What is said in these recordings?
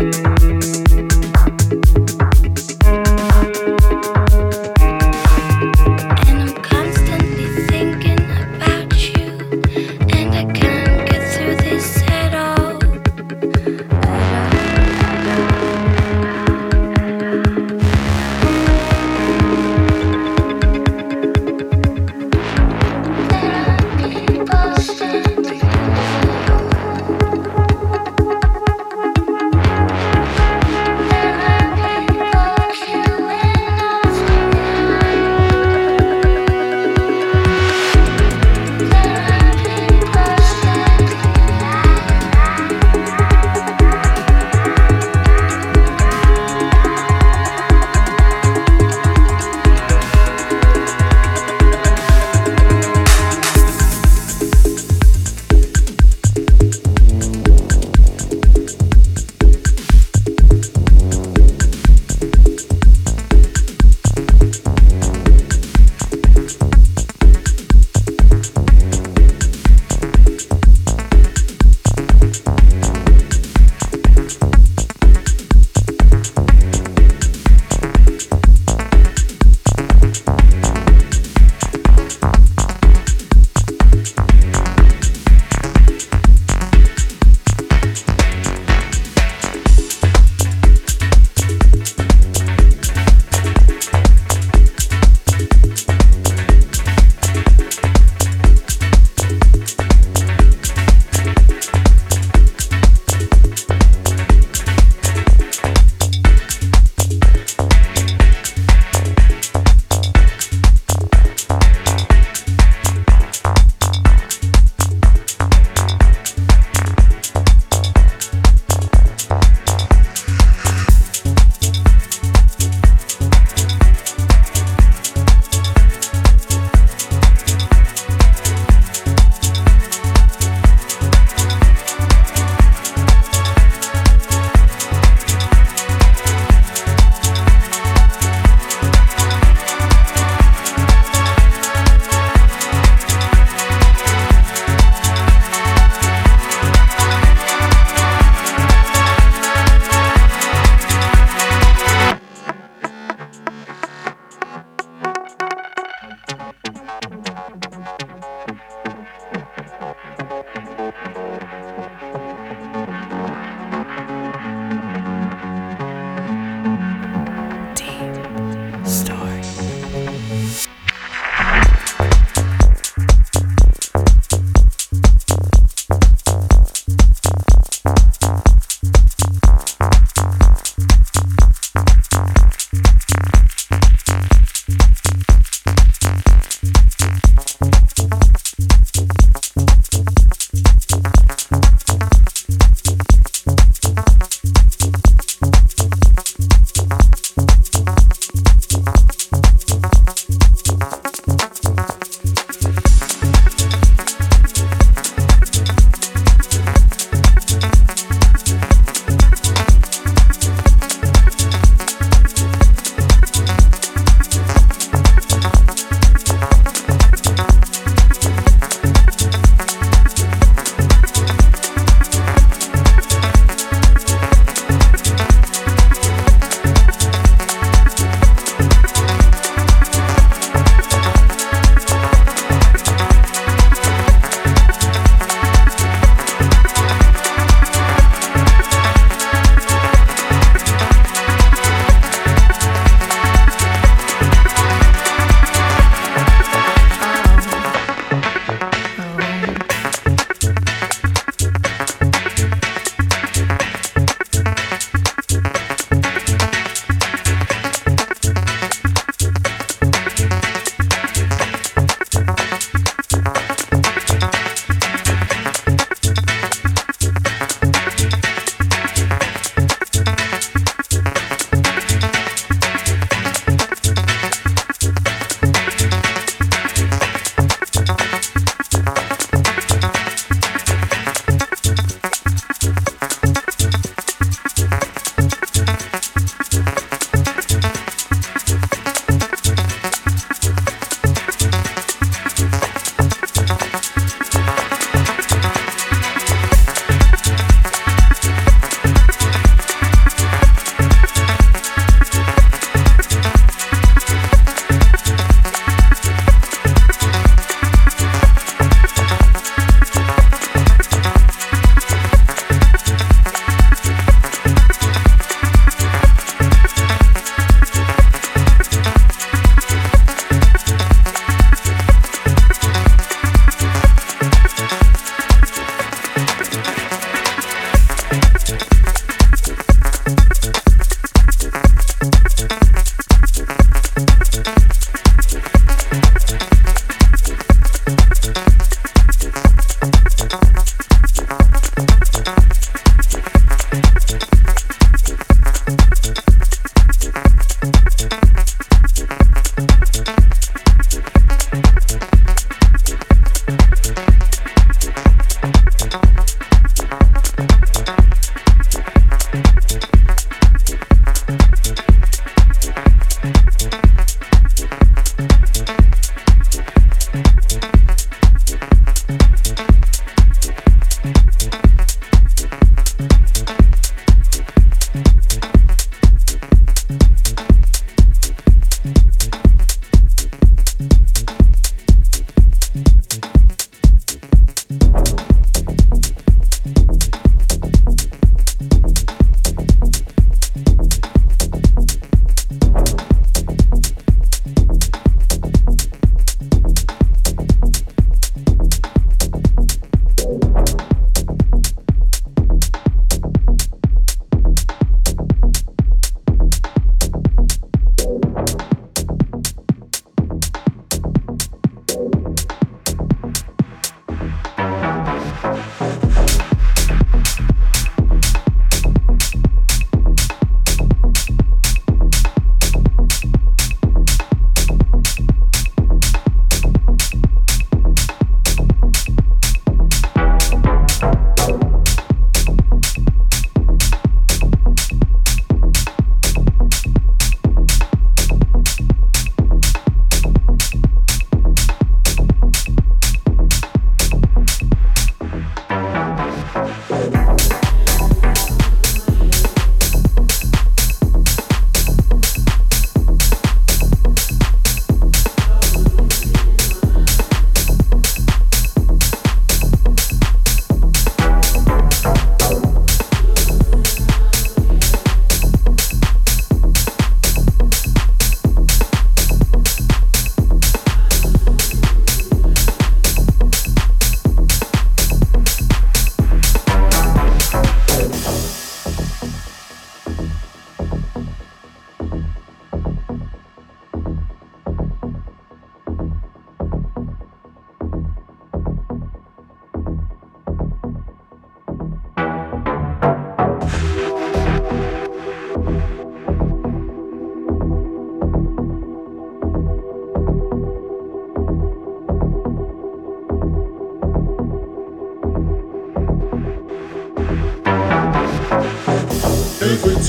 you.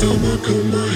Every time I